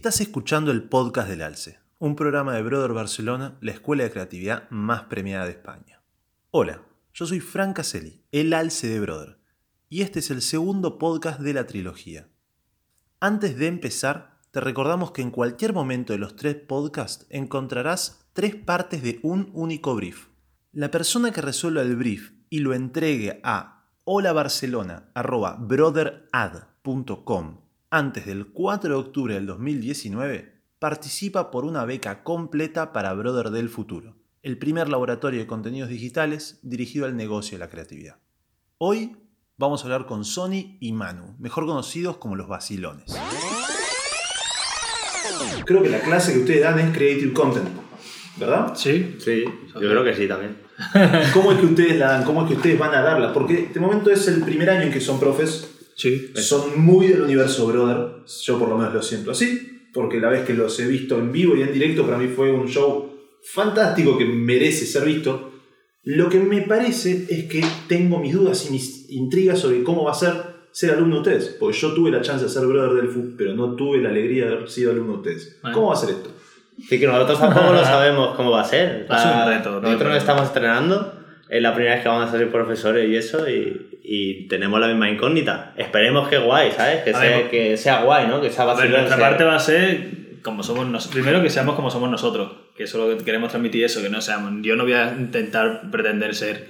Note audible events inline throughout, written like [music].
Estás escuchando el podcast del Alce, un programa de Brother Barcelona, la escuela de creatividad más premiada de España. Hola, yo soy Frank Caselli, el Alce de Brother, y este es el segundo podcast de la trilogía. Antes de empezar, te recordamos que en cualquier momento de los tres podcasts encontrarás tres partes de un único brief. La persona que resuelva el brief y lo entregue a holabarcelona.brotherad.com antes del 4 de octubre del 2019 participa por una beca completa para Brother del Futuro, el primer laboratorio de contenidos digitales dirigido al negocio de la creatividad. Hoy vamos a hablar con Sony y Manu, mejor conocidos como los vacilones. Creo que la clase que ustedes dan es Creative Content, ¿verdad? Sí. Sí, yo creo que sí también. ¿Cómo es que ustedes la dan? ¿Cómo es que ustedes van a darla? Porque este momento es el primer año en que son profes Sí. son muy del universo Brother. Yo por lo menos lo siento así, porque la vez que los he visto en vivo y en directo, para mí fue un show fantástico que merece ser visto. Lo que me parece es que tengo mis dudas y mis intrigas sobre cómo va a ser ser alumno de ustedes. Porque yo tuve la chance de ser Brother del FU, pero no tuve la alegría de haber sido alumno de ustedes. Bueno. ¿Cómo va a ser esto? Sí, que nosotros tampoco lo sabemos cómo va a ser. Va a ser un reto, ¿no? Nosotros nos estamos estrenando, es la primera vez que vamos a ser profesores y eso, y, y tenemos la misma incógnita. Esperemos que guay, ¿sabes? Que, sea, ver, que sea guay, ¿no? Que sea vacilón, nuestra sea- parte va a ser como somos nos- primero que seamos como somos nosotros, que eso es lo que queremos transmitir eso, que no seamos. Yo no voy a intentar pretender ser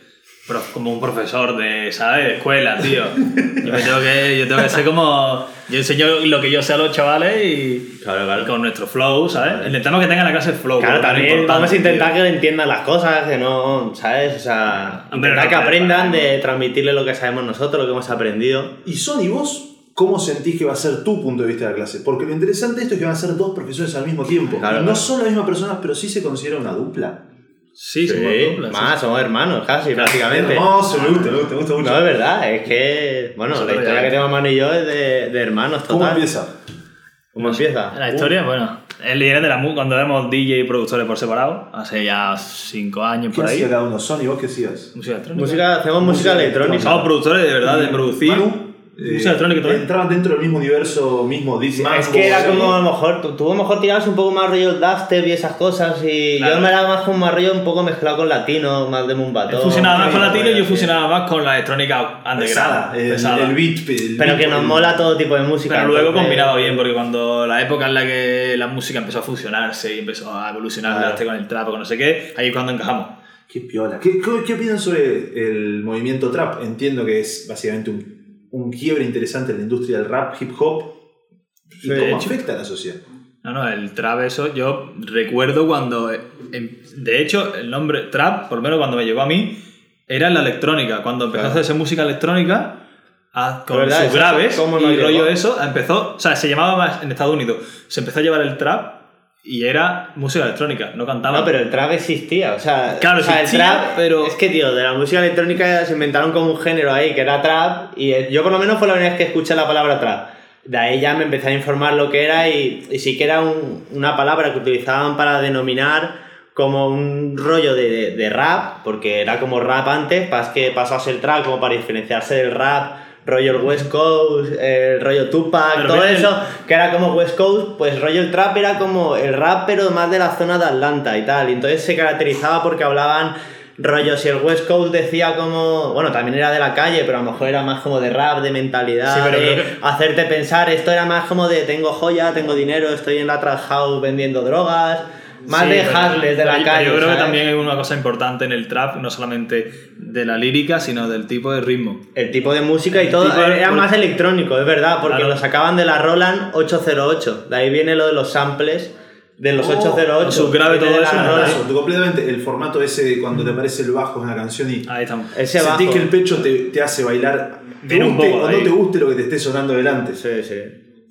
como un profesor de, ¿sabes? De escuela, tío. Yo me tengo que, yo tengo que ser como. Yo enseño lo que yo sé a los chavales y, Claro, claro. y con nuestro flow, ¿sabes? Intentamos que tengan la clase flow. Claro, también vamos a intentar tío. que entiendan las cosas, que no, ¿sabes? O sea, Hombre, intentar no, que aprendan de transmitirle lo que sabemos nosotros, lo que hemos aprendido. Y Sony, vos, ¿cómo sentís que va a ser tu punto de vista de la clase? Porque lo interesante de esto es que van a ser dos profesores al mismo tiempo. Claro, y no claro. son las mismas personas, pero sí se considera una dupla. Sí, Sí, más, somos hermanos casi, prácticamente. Me gusta, me gusta, mucho. No, es verdad, es que, bueno, Nosotros la historia ya- que tenemos Manu y yo es de, de hermanos total. ¿Cómo empieza? ¿Cómo empieza? La historia, bueno, él viene de la mu- cuando éramos DJ y productores por separado, hace ya cinco años ¿Qué por ahí. hacía cada uno? Sony, ¿vos qué hacías? Música electrónica. Música, hacemos música Música electrónica. Somos productores de verdad, de producir. Manu, música electrónica también. Entraban dentro del mismo universo, mismo Disney. Es que era como a lo mejor, tú, tú a lo mejor tirabas un poco más rollo dubstep y esas cosas y Claro. yo me era más como más rollo un poco mezclado con latino, más de Mumbatón. Él fusionaba más con latino y yo sí. fusionaba más con la electrónica underground. el, pesada. el beat. el Pero beat, que nos mola todo tipo de música. Pero luego combinaba bien, porque cuando la época en la que la música empezó a fusionarse y empezó a evolucionar Claro. hasta con el trap o con no sé qué, ahí es cuando encajamos. Qué piola. ¿Qué, qué, qué opinan sobre el movimiento trap? Entiendo que es básicamente un, un quiebre interesante en la industria del rap, hip hop. ¿Y Sí, cómo hecho. afecta a la sociedad? No, no, el trap eso, yo recuerdo cuando, em- de hecho, el nombre trap, por lo menos cuando me llegó a mí, era en la electrónica. Cuando empezó Claro. a hacerse música electrónica, a- con ¿Verdad? sus graves ¿cómo y rollo eso, empezó, o sea, se llamaba más en Estados Unidos, se empezó a llevar el trap y era música electrónica, no cantaba. No, pero el trap existía, o sea, Claro, o sea, existía, el trap, pero- es que tío, de la música electrónica se inventaron como un género ahí que era trap y eh, yo por lo menos fue la primera vez que escuché la palabra trap. De ahí ya me empecé a informar lo que era y, y sí que era un- una palabra que utilizaban para denominar como un rollo de, de- de rap, porque era como rap antes, para que pasó a ser trap como para diferenciarse del rap, rollo el West Coast, el rollo Tupac, Pero todo el- eso, que era como West Coast, pues rollo el trap era como el rap, pero más de la zona de Atlanta y tal. Y entonces se caracterizaba porque hablaban rollo, si el West Coast decía como, bueno, también era de la calle, pero a lo mejor era más como de rap, de mentalidad, Sí, de que- hacerte pensar. Esto era más como de tengo joya, tengo dinero, estoy en la trash house vendiendo drogas. Más Sí, de pero- hustles de pero la yo- calle. Yo creo que ¿sabes? también hay una cosa importante en el trap, no solamente de la lírica, sino del tipo de ritmo. El tipo de música y El todo tipo de- era por- más electrónico, es verdad, porque Claro. lo sacaban de la Roland 808. De ahí viene lo de los samples de los Oh, 808. su grave, Viene todo de la eso, tú completamente el formato ese de cuando te aparece el bajo en la canción y Ahí estamos. Ese sentís bajo. que el pecho te, te hace bailar. Te Viene un guste poco o no te guste lo que te esté sonando delante. Sí, sí.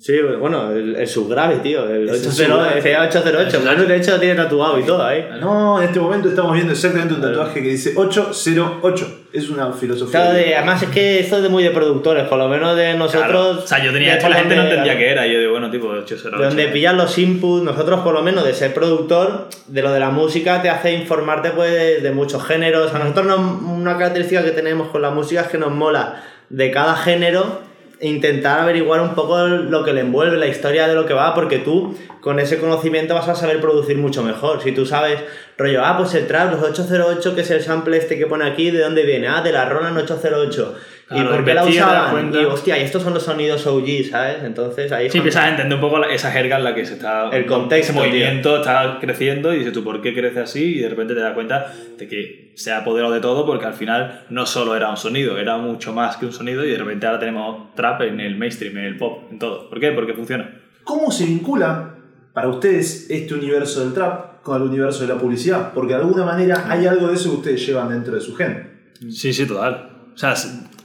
Sí, bueno, el, el subgrave, tío. El Es el 808, subgrave. ese 808. Manu, de hecho, lo tiene tatuado y todo ahí. No, en este momento estamos viendo exactamente un tatuaje que dice 808. Es una filosofía. Claro, de- además es que esto es de muy de productores, por lo menos de nosotros. Claro. O sea, yo tenía esto, la gente no donde- entendía qué era. Yo digo, bueno, tipo, 808. De donde pillas los inputs, nosotros por lo menos de ser productor, de lo de la música te hace informarte pues de, de muchos géneros. A nosotros nos- una característica que tenemos con la música es que nos mola de cada género intentar averiguar un poco lo que le envuelve, la historia de lo que va, porque tú con ese conocimiento vas a saber producir mucho mejor. Si tú sabes, rollo, ah, pues el trap, los 808, que es el sample este que pone aquí, ¿de dónde viene? Ah, de la Roland 808. ¿Y por qué la usaban? Y hostia, y estos son los sonidos OG, ¿sabes? Entonces ahí Sí, cuando- empiezas a entender un poco la- esa jerga en la que se está. El contexto, Ese movimiento está creciendo y dices tú, ¿por qué crece así? Y de repente te das cuenta de que se ha apoderado de todo porque al final no solo era un sonido, era mucho más que un sonido y de repente ahora tenemos trap en el mainstream, en el pop, en todo. ¿Por qué? Porque funciona. ¿Cómo se vincula para ustedes este universo del trap con el universo de la publicidad? Porque de alguna manera hay algo de eso que ustedes llevan dentro de su gen. Sí, sí, total. O sea,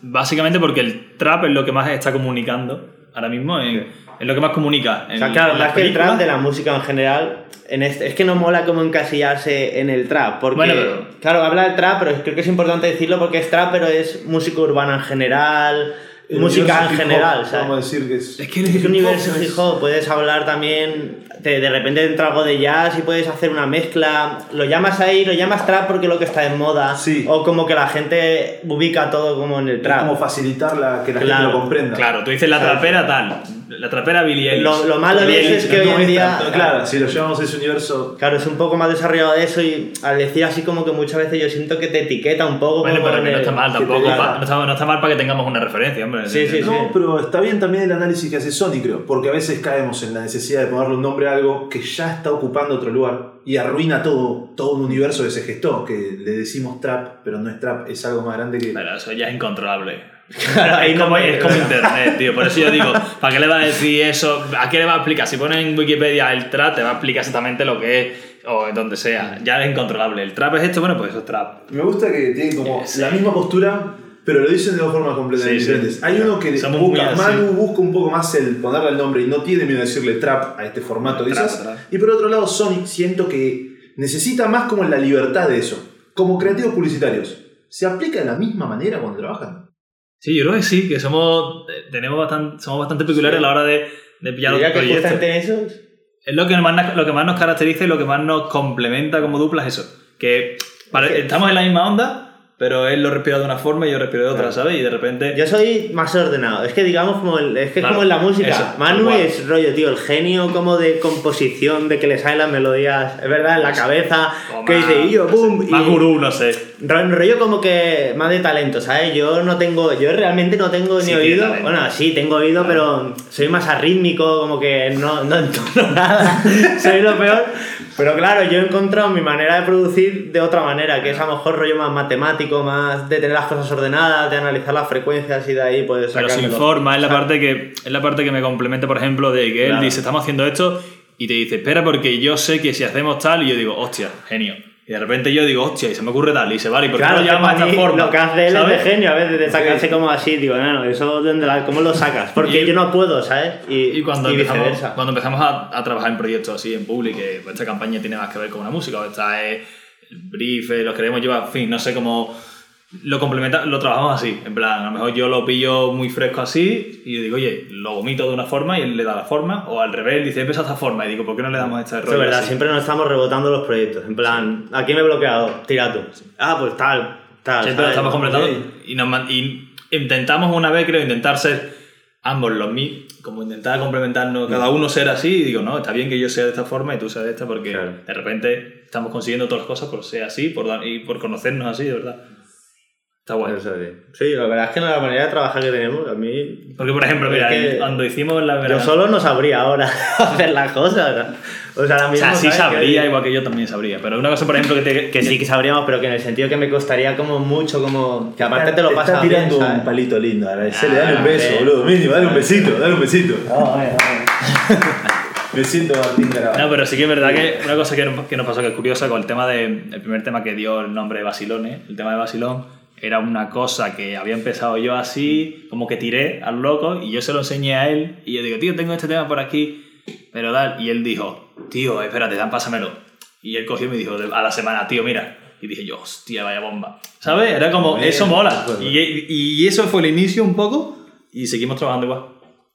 básicamente porque el trap es lo que más está comunicando ahora mismo, en- es lo que más comunica. En, O sea, claro, en que el trap de la música en general, en este, es que no mola como encasillarse en el trap, porque, Bueno, pero- claro, habla del trap, pero creo que es importante decirlo porque es trap, pero es música urbana en general, música en general, Vamos a ¿sabes? decir que es. Es que Es el un universo [laughs] hip hop, puedes hablar también, de, de repente entra algo de jazz y puedes hacer una mezcla, lo llamas ahí, lo llamas trap porque es lo que está en moda, Sí. o como que la gente ubica todo como en el Es trap. como facilitar la, que la Claro, gente lo comprenda. Claro, tú dices la trapera tal, la trapera Billie Eilish. Lo- lo malo de Billie eso es que no hoy en día- tanto, Claro, si lo llevamos a ese universo. Claro, es un poco más desarrollado de eso y al decir así como que muchas veces yo siento que te etiqueta un poco. Bueno, pero que no está mal te tampoco, pa- no, está, no está mal para que tengamos una referencia, hombre. Sí, sí, No, pero está bien también el análisis que hace Sony, creo, porque a veces caemos en la necesidad de ponerle un nombre a algo que ya está ocupando otro lugar y arruina todo, todo un universo que se gestó, que le decimos trap, pero no es trap, es algo más grande que... Pero eso ya es incontrolable. [laughs] Claro, ahí como, es como internet, tío. Por eso yo digo, [laughs] ¿para qué le va a decir eso? ¿A qué le va a explicar? Si pone en Wikipedia el trap, te va a explicar exactamente lo que es, o en donde sea. Ya es incontrolable. El trap es esto, bueno, pues eso es trap. Me gusta que tiene como Sí. la misma postura, pero lo dicen de dos formas completamente Sí, sí. diferentes. Hay uno que Somos busca. Manu busca un poco más el ponerle el nombre y no tiene miedo de decirle trap a este formato Trap, quizás. trap. Y por otro lado, Sonic siento que necesita más como la libertad de eso. Como creativos publicitarios. ¿Se aplica de la misma manera cuando trabajan? Sí, yo creo que sí, que somos, eh, tenemos bastante, somos bastante peculiares a la hora de, de pillar los proyectos. eso. Es lo que, más, lo que más nos caracteriza y lo que más nos complementa como dupla es eso. Que pare- estamos en la misma onda, pero él lo respira de una forma y yo respiro de otra, Claro. ¿sabes? Y de repente... Yo soy más ordenado. Es que digamos como el- es que es Claro, como en la música. eso, Manu cual. es rollo, tío, el genio como de composición, de que le salen las melodías, es verdad, en la cabeza, como que dice, y yo, no sé, boom, Más y- gurú, no sé. Ro- rollo como que más de talento, ¿sabes? Yo no tengo, yo realmente no tengo ni oído. Bueno, sí, tengo oído, pero soy más arrítmico, como que no, no entono [laughs] nada. soy lo peor. Pero claro, yo he encontrado mi manera de producir de otra manera, que es a lo mejor rollo más matemático, más de tener las cosas ordenadas, de analizar las frecuencias y de ahí pues Pero sin forma, es la parte que es la parte que me complementa, por ejemplo, de que él Claro. dice, estamos haciendo esto, y te dice, espera, porque yo sé que si hacemos tal, y yo digo, hostia, genio. Y de repente yo digo, hostia, y se me ocurre tal, y se vale, ¿y por qué Claro, no para esta forma? lo que hace él es de genio a veces, de sacarse como así, digo, no, no, eso, ¿dónde la- ¿cómo lo sacas? [laughs] Porque Y- yo no puedo, ¿sabes? Y, Y cuando, empezamos, viceversa. cuando empezamos a, a trabajar en proyectos así en público, que esta campaña tiene más que ver con una música, o esta es el brief, eh, lo queremos llevar, en fin, no sé cómo lo complementa, lo trabajamos así, en plan, a lo mejor yo lo pillo muy fresco así y digo, oye, lo vomito de una forma y él le da la forma, o al revés, él dice, empieza esta forma y digo, ¿por qué no le damos Eso rollo es verdad, así? siempre nos estamos rebotando los proyectos. En plan, aquí me he bloqueado, tira tú. Ah, pues tal, tal. Siempre lo estamos completando y, nos y intentamos una vez, creo, intentar ser ambos los mismos, como intentar complementarnos, cada uno ser así, y digo, no, está bien que yo sea de esta forma y tú seas de esta, porque Claro. de repente estamos consiguiendo todas las cosas por ser así por dar- y por conocernos así, de verdad. Está guay. Eso sí. Sí, la verdad es que la manera de trabajar que tenemos, a mí. Porque, por ejemplo, mira, que cuando hicimos la Yo verano- solo no sabría ahora [laughs] hacer las cosas. O sea, ahora O mismo. sea, sí sabría, Que- igual que yo también sabría, pero una cosa, por ejemplo, que te... Que sí que sabríamos, pero que en el sentido que me costaría como mucho, como. Que aparte te lo Está pasas bien, tirando ¿sabes? un palito lindo, agradecele, dale un Ah, beso, bien. boludo, mínimo, dale un besito, dale un besito. No, eh, no. Me siento Martín. No, pero sí que es verdad que una cosa que nos, que nos pasó que es curiosa con el tema de. El primer tema que dio el nombre de Basilone, el tema de Basilón, era una cosa que había empezado yo así, como que tiré al loco y yo se lo enseñé a él y yo digo, tío, tengo este tema por aquí, pero tal. Y él dijo, tío, espérate, dan, pásamelo. Y él cogió y me dijo a la semana, tío, mira. Y dije yo, hostia, vaya bomba. ¿Sabes? Era como, Bien, eso mola. pues, Y, y eso fue el inicio un poco y seguimos trabajando igual.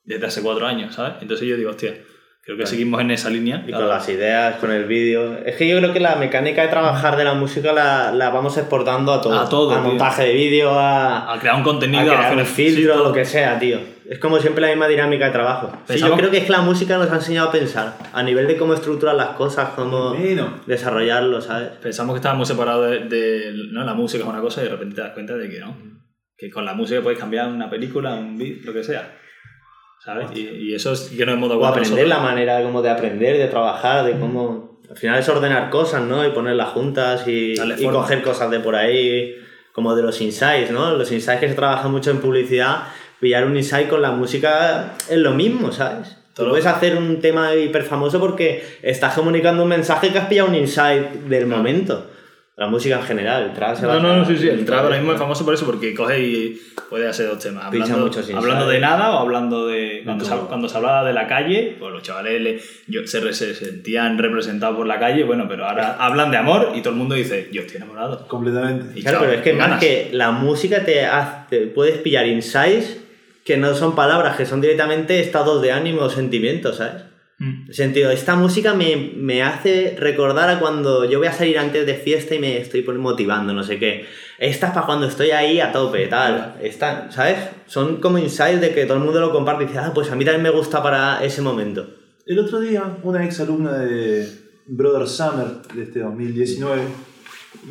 Desde hace cuatro años, ¿sabes? Entonces yo digo, hostia, creo que seguimos en esa línea. Y con las ideas, con el vídeo. Es que yo creo que la mecánica de trabajar de la música la, la vamos exportando a todo. A todo, tío. montaje de vídeo, a, a crear un contenido, a crear hacer un filtro, lo que sea, tío. Es como siempre la misma dinámica de trabajo. Sí, yo creo que es que la música nos ha enseñado a pensar a nivel de cómo estructurar las cosas, cómo Bueno. desarrollarlo, ¿sabes? Pensamos que estábamos separados de, de- ¿no? La música es una cosa y de repente te das cuenta de que no. Que con la música puedes cambiar una película, un beat, lo que sea. ¿Sabes? Y, y eso es que no hemos dado O aprender la manera como de aprender, de trabajar, de cómo... Al final es ordenar cosas, ¿no? Y ponerlas juntas y, y coger cosas de por ahí, como de los insights, ¿no? Los insights que se trabajan mucho en publicidad, pillar un insight con la música es lo mismo, ¿sabes? Tú puedes hacer un tema hiper famoso porque estás comunicando un mensaje que has pillado un insight del momento. La música en general, el trap se No, basa no, no, sí, sí. El trap ahora mismo es famoso por eso, porque coge y puede hacer dos temas. Pincha Hablando, muchos insights. hablando de nada o hablando de. Cuando se, cuando se hablaba de la calle, pues los chavales le- yo, se, se sentían representados por la calle, bueno, pero ahora hablan de amor y todo el mundo dice, yo estoy enamorado. Completamente. Y Claro, chao, pero es que más que la música te hace, puedes pillar insights que no son palabras, que son directamente estados de ánimo o sentimientos, ¿sabes? Mm. El sentido, esta música me, me hace recordar a cuando yo voy a salir antes de fiesta y me estoy motivando, no sé qué. Esta es para cuando estoy ahí a tope, tal. Esta, ¿sabes? Son como insights de que todo el mundo lo comparte y dice, ah, pues a mí también me gusta para ese momento. El otro día, una ex alumna de Brother Summer de este 2019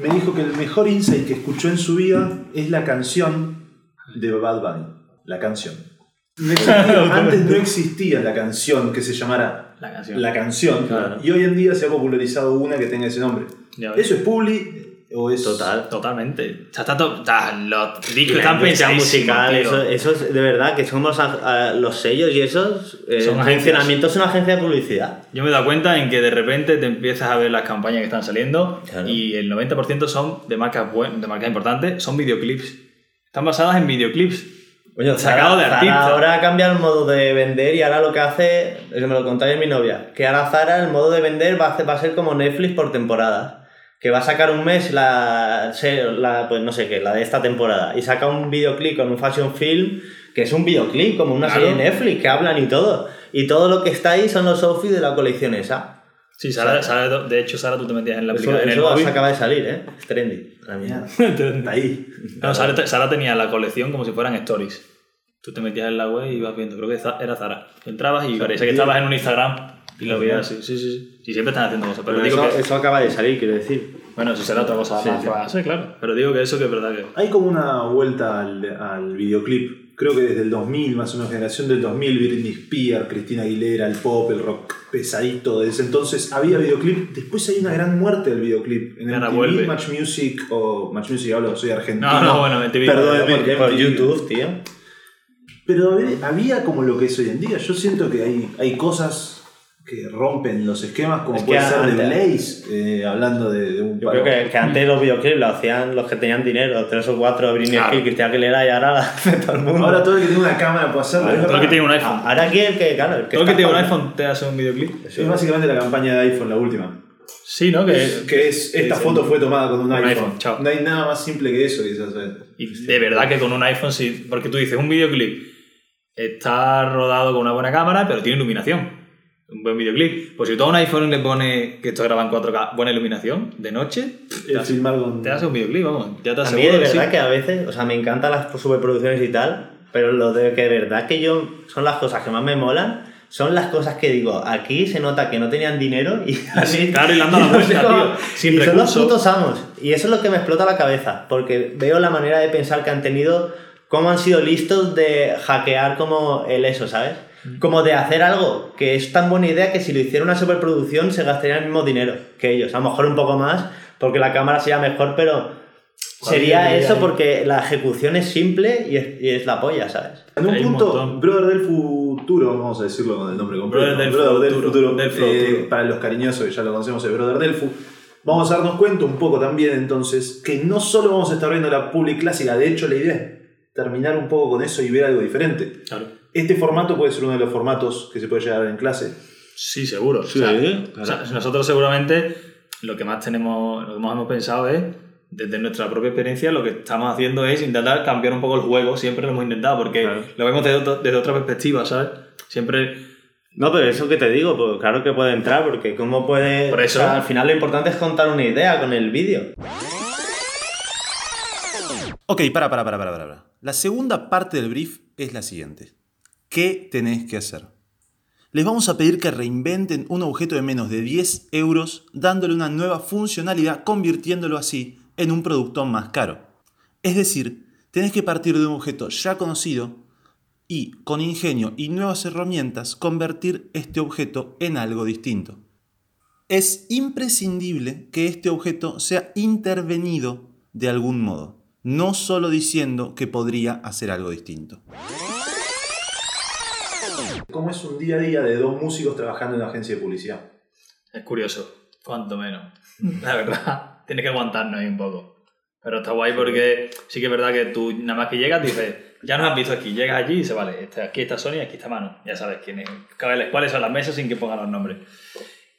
me dijo que el mejor insight que escuchó en su vida es la canción de Bad Bunny. La canción. No [laughs] existía- antes no existía la canción que se llamara La canción. La canción. Claro. Y hoy en día se ha popularizado una que tenga ese nombre. Ya. ¿Eso es Publi o es.? Total. Totalmente. O sea, está todo- está- los discos la están pensadísimos, musical, eso, eso es de verdad que somos a- a los sellos y esos. eh, Son el agencias. funcionamiento es una agencia de publicidad. Yo me he dado cuenta en que de repente te empiezas a ver las campañas que están saliendo Claro. y el 90% son de marcas, buen- de marcas importantes, son videoclips. Están basadas en videoclips. Coño, Sacado de artista. ahora ha cambiado el modo de vender y ahora lo que hace, eso me lo contáis mi novia, que ahora Zara el modo de vender va a, hacer- va a ser como Netflix por temporada. Que va a sacar un mes la, la, pues no sé qué, la de esta temporada, y saca un videoclip con un fashion film, que es un videoclip, como una Claro. serie de Netflix, que hablan y todo. Y todo lo que está ahí son los outfits de la colección esa. Sí, Sara, Sara- de hecho, Sara, tú te metías en la Eso, aplicación en el eso móvil. acaba de salir, ¿eh? Es trendy. La mierda. Está ahí. No, Sara, Sara tenía la colección como si fueran stories. Tú te metías en la web y ibas viendo, creo que era Zara. Entrabas y parecía que estabas en un Instagram y lo veías. Sí, sí, sí. sí. Y siempre están haciendo cosas. Pero Pero digo eso, que. eso acaba de salir, quiero decir. Bueno, si será otra cosa Sí, sí, claro. Pero digo que eso que es verdad que. Hay como una vuelta al, al videoclip. Creo que desde el 2000, más o menos, generación del 2000, Britney Spears, Cristina Aguilera, el pop, el rock pesadito. Desde entonces había videoclip. Después hay una gran muerte del videoclip. En ahora MTV, vuelve. Match Music o Match Music, hablo, soy argentino. No, no, bueno, MTV. Perdóneme, Por. YouTube, tío. Pero había- había como lo que es hoy en día. Yo siento que hay, hay cosas que rompen los esquemas, como Es puede ser de antes- Blaze, eh, hablando de, de un Yo creo que, que antes los videoclips lo hacían los que tenían dinero, tres o cuatro, Britney Claro. Spears, Cristina Aguilera y ahora la hace todo el mundo. Ahora todo el que tiene una cámara puede hacerlo. Es Todo el que tiene un iPhone. Ah, ahora aquí el que, claro, el que Todo el que tiene un iPhone te hace un videoclip. Es básicamente la campaña de iPhone, la última. Sí, ¿no? Que, Que es, esta sí. foto fue tomada con un iPhone. iPhone, chao. No hay nada más simple que eso, quizás. de verdad que con un iPhone sí. Porque tú dices, un videoclip está rodado con una buena cámara, pero tiene iluminación. Un buen videoclip. Pues si tú a un iPhone le pones que esto graba en 4K, buena iluminación, de noche, te El hace, filmar con... te hace un videoclip, vamos. Ya te A mí aseguro de sí. verdad que a veces, o sea, me encantan las superproducciones y tal, pero lo de que de verdad que yo son las cosas que más me molan, son las cosas que digo, aquí se nota que no tenían dinero y [laughs] así. Claro, y le han dado la [laughs] vuelta, tío, sin y son los putos amos. Y eso es lo que me explota la cabeza, porque veo la manera de pensar que han tenido, cómo han sido listos de hackear como el eso, ¿sabes? Como de hacer algo que es tan buena idea que si lo hiciera una superproducción se gastaría el mismo dinero que ellos. A lo mejor un poco más, porque la cámara sería mejor, pero sería eso día. porque la ejecución es simple y es, y es la polla, ¿sabes? En un Hay un punto, montón. Brother del Futuro, vamos a decirlo con el nombre completo. Brother del Futuro, del eh, Futuro. para los cariñosos que ya lo conocemos, el Brother del Fu. Vamos a darnos cuenta un poco también entonces que no solo vamos a estar viendo la public clásica, de hecho la idea es terminar un poco con eso y ver algo diferente. Claro. Este formato puede ser uno de los formatos que se puede llegar en clase. Sí, seguro. Sí, o, sea, claro. o sea, nosotros seguramente lo que más tenemos, lo que más hemos pensado es, desde nuestra propia experiencia, lo que estamos haciendo es intentar cambiar un poco el juego. Siempre lo hemos intentado porque Claro. lo vemos desde, otro- desde otra perspectiva, ¿sabes? Siempre No, pero eso que te digo, pues claro que puede entrar, porque cómo puede... Por eso- o sea, al final lo importante es contar una idea con el vídeo. Ok, para, para, para, para, para. La segunda parte del brief es la siguiente. ¿Qué tenés que hacer? Les vamos a pedir que reinventen un objeto de menos de 10 euros dándole una nueva funcionalidad convirtiéndolo así en un producto más caro. Es decir, tenés que partir de un objeto ya conocido y, con ingenio y nuevas herramientas, convertir este objeto en algo distinto. Es imprescindible que este objeto sea intervenido de algún modo, no solo diciendo que podría hacer algo distinto. ¿Cómo es un día a día de dos músicos trabajando en una agencia de publicidad? Es curioso, cuanto menos. La verdad, [laughs] tienes que aguantarnos ahí un poco. Pero está guay porque sí que es verdad que tú nada más que llegas dices, ya nos has visto aquí, llegas allí y dices, vale, este- aquí está Sony, aquí está Manu. Ya sabes quién es, cuáles son las mesas sin que pongan los nombres.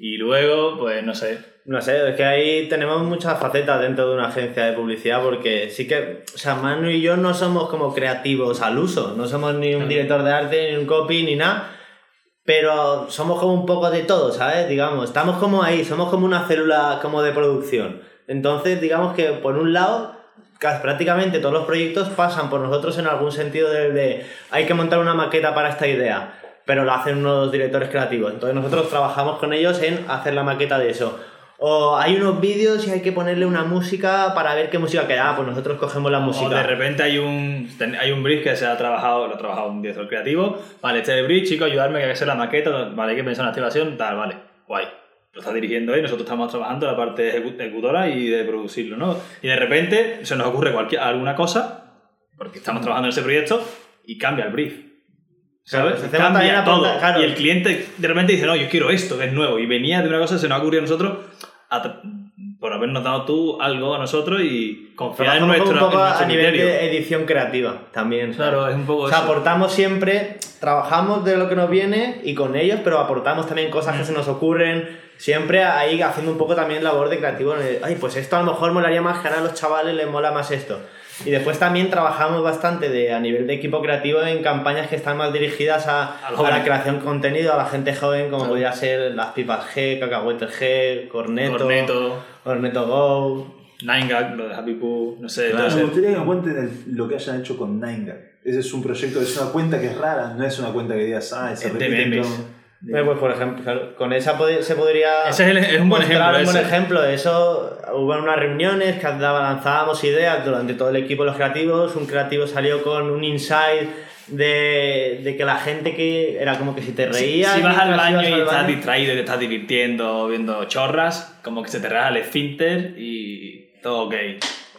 Y luego, pues no sé, No sé, es que ahí tenemos muchas facetas dentro de una agencia de publicidad porque sí que, o sea, Manu y yo no somos como creativos al uso, no somos ni un director de arte, ni un copy, ni nada, pero somos como un poco de todo, ¿sabes? Digamos, estamos como ahí, somos como una célula como de producción. Entonces, digamos que por un lado, prácticamente todos los proyectos pasan por nosotros en algún sentido de, de hay que montar una maqueta para esta idea, pero lo hacen unos directores creativos. Entonces nosotros trabajamos con ellos en hacer la maqueta de eso. O hay unos vídeos y hay que ponerle una música para ver qué música queda. Ah, pues nosotros cogemos la O de música. repente hay un, hay un brief que se ha trabajado, lo ha trabajado un director creativo. Vale, este es el brief, chicos, ayudarme que hay que hacer la maqueta. Vale, hay que pensar en la activación, tal, vale, guay. Lo está dirigiendo él, nosotros estamos trabajando la parte ejecu- ejecutora y de producirlo, ¿no? Y de repente se nos ocurre cualquier, alguna cosa, porque estamos trabajando en ese proyecto, y cambia el brief. ¿Sabes? también Cambia todo. claro. Y el cliente de repente dice, no, yo quiero esto, que es nuevo. Y venía de una cosa, se nos ha ocurrido a nosotros a por habernos dado tú algo a nosotros y confiar en nuestro, un poco en nuestro a nivel criterio. de edición creativa también. ¿sabes? Claro, es un poco O sea, eso. aportamos siempre, trabajamos de lo que nos viene y con ellos, pero aportamos también cosas Mm. que se nos ocurren, siempre ahí haciendo un poco también labor de creativo. Ay, pues esto a lo mejor molaría más que ahora a los chavales les mola más esto. Y después también trabajamos bastante de, a nivel de equipo creativo en campañas que están más dirigidas a, a la creación de contenido, a la gente joven, como Claro. podría ser las pipas G, cacahuetes G, Corneto, Corneto, Corneto Go. Nine Gag, lo de Happy Poo, no sé, Claro. Me gustaría que me cuenten lo que hayan hecho con Ninegag. Ese es un proyecto, es una cuenta que es rara, no es una cuenta que digas, ah, Es de repite pues por ejemplo, con esa se podría Ese es, el- es un buen ejemplo. un buen ese. ejemplo. Eso hubo unas reuniones que lanzábamos ideas durante todo el equipo de los creativos. Un creativo salió con un insight de, de que la gente que era como que si te reías. Si vas al baño y al estás baño- distraído y te estás divirtiendo viendo chorras, como que se te regala el esfínter y todo ok.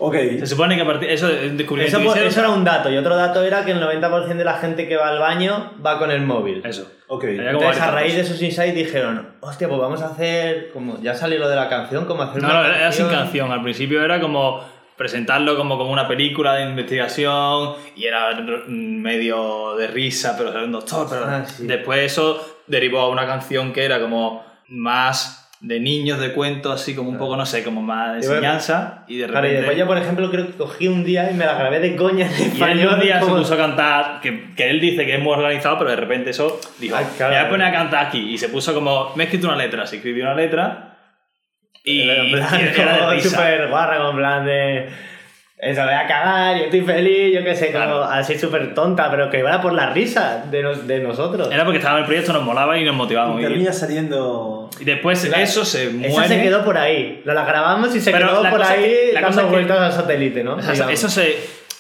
Ok, Se supone que a partir eso descubrimiento Eso, era un dato. Y otro dato era que el 90% de la gente que va al baño va con el móvil. Eso. ok. Entonces, a raíz de esos insights dijeron, hostia, pues vamos a hacer, como ya salió lo de la canción, como hacer No, una no, era sin canción. Al principio era como presentarlo como, como una película de investigación y era medio de risa, pero era un doctor. Pero Ah, sí. después eso derivó a una canción que era como más de niños de cuentos, así como un poco, no sé, como más de enseñanza. Y de Claro, y repente. después yo, por ejemplo, creo que cogí un día y me la grabé de coña en Y él español. un día se como- puso a cantar, que, que él dice que es muy organizado, pero de repente eso dijo, Ah, claro. me voy a poner a cantar aquí. Y se puso como, me he escrito una letra, se escribió una letra y, [laughs] y era de risa. guarra, como en plan de... Eso, voy a cagar, yo estoy feliz, yo qué sé, como Claro. así súper tonta, pero que iba por la risa de, nos- de nosotros. Era porque estaba en el proyecto, nos molaba y nos motivaba. Y Y, termina saliendo. y después Claro. eso se muere. Esa se quedó por ahí. La grabamos y se Pero quedó por ahí que- la cosa dando que- vueltas al satélite, ¿no? O sea, eso se,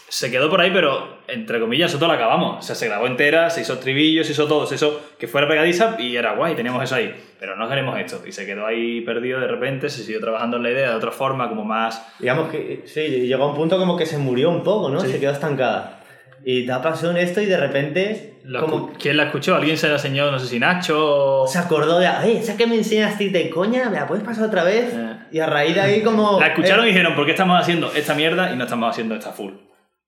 se quedó por ahí, pero entre comillas, nosotros la acabamos. O sea, se grabó entera, se hizo estribillos, se hizo todo, se hizo que fuera pegadiza y era guay, teníamos eso ahí. Pero no queremos esto. Y se quedó ahí perdido de repente, se siguió trabajando en la idea de otra forma, como más. Digamos que sí, llegó a un punto como que se murió un poco, ¿no? Sí. Se quedó estancada. Y pasado en esto y de repente como ¿Quién la escuchó? ¿Alguien se la enseñó? No sé si Nacho o... se acordó de, oye, esa que me enseñaste de coña, ¿me la puedes pasar otra vez? Eh. Y a raíz de ahí como... La escucharon eh, y dijeron, ¿por qué estamos haciendo esta mierda y no estamos haciendo esta full?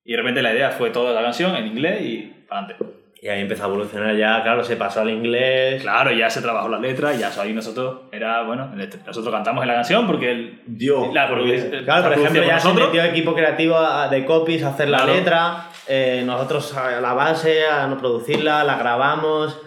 Y de repente la idea fue toda la canción en inglés y para adelante. Y ahí empezó a evolucionar ya, claro, se pasó al inglés. Claro, ya se trabajó la letra y ya ahí nosotros, era, bueno, nosotros cantamos en la canción porque el, Dio. la, produ- Claro, la por ejemplo, ya se nosotros. metió equipo creativo de copies a hacer la Claro. letra, eh, nosotros a la base, a no producirla, la grabamos,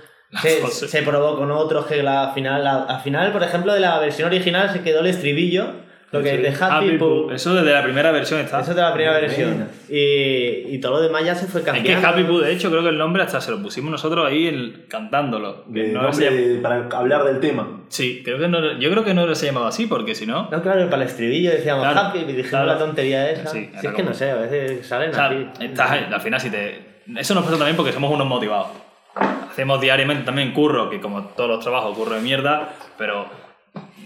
se, se probó con otros que la final, la, al final, por ejemplo, de la versión original se quedó el estribillo, Lo que es de Happy, Poo. Eso desde la primera versión está. Eso es de la primera versión. Y, y todo lo demás ya se fue Es que cambiando. Happy Poo, de hecho, creo que el nombre hasta se lo pusimos nosotros ahí el- cantándolo. No nombre se para hablar del tema. Sí, creo que no, yo creo que no se llamaba así, porque si no. No, claro, para el estribillo decíamos Claro, Happy y dijimos claro. la tontería esa. Sí, si es que no como- sé, a veces salen O sea, así. estás al final si te... Eso nos pasa también porque somos unos motivados. Hacemos diariamente también curro, que como todos los trabajos, curro de mierda, pero...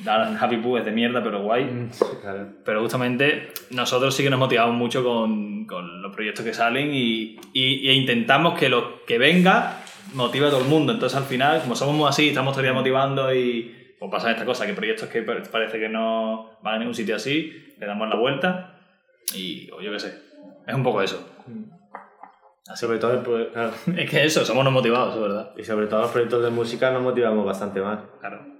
Happy Poo es de mierda, pero guay. Claro. Pero justamente nosotros sí que nos motivamos mucho con, con los proyectos que salen y, y- e intentamos que lo que venga motive a todo el mundo. Entonces al final, como somos así, estamos todavía motivando y pues pasa esta cosa, que proyectos que pa- parece que no van a ningún sitio así, le damos la vuelta y o yo qué sé. Es un poco eso. Sobre todo, pues, claro. [laughs] Es que eso, somos unos motivados, es verdad. Y sobre todo los proyectos de música nos motivamos bastante más. Claro.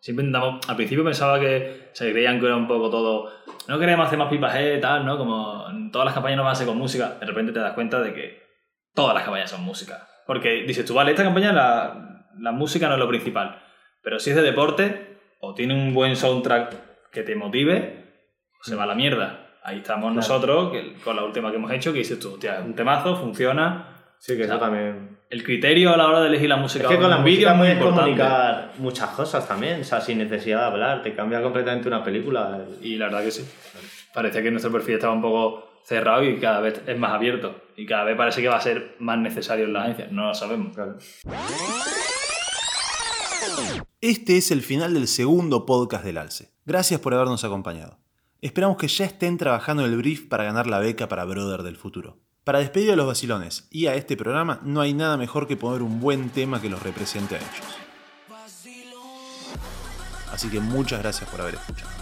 Siempre intentamos. Al principio pensaba que se creían que era un poco todo. No queremos hacer más pipas, eh, tal, ¿no? Como todas las campañas no van a ser con música. De repente te das cuenta de que todas las campañas son música. Porque dices tú, vale, esta campaña la, la música no es lo principal. Pero si es de deporte o tiene un buen soundtrack que te motive, se va a la mierda. Ahí estamos nosotros, que, con la última que hemos hecho, que dices tú, hostia, es un temazo, funciona. Sí, que O sea, eso también. El criterio a la hora de elegir la música Es que con la música es muy puedes importante. comunicar muchas cosas también, o sea, sin necesidad de hablar, te cambia completamente una película. Y la verdad que sí. Parece que nuestro perfil estaba un poco cerrado y cada vez es más abierto. Y cada vez parece que va a ser más necesario en la agencia. No lo sabemos. Claro. Este es el final del segundo podcast del Alce. Gracias por habernos acompañado. Esperamos que ya estén trabajando en el brief para ganar la beca para Brother del futuro. Para despedir a los vacilones y a este programa no hay nada mejor que poner un buen tema que los represente a ellos. Así que muchas gracias por haber escuchado.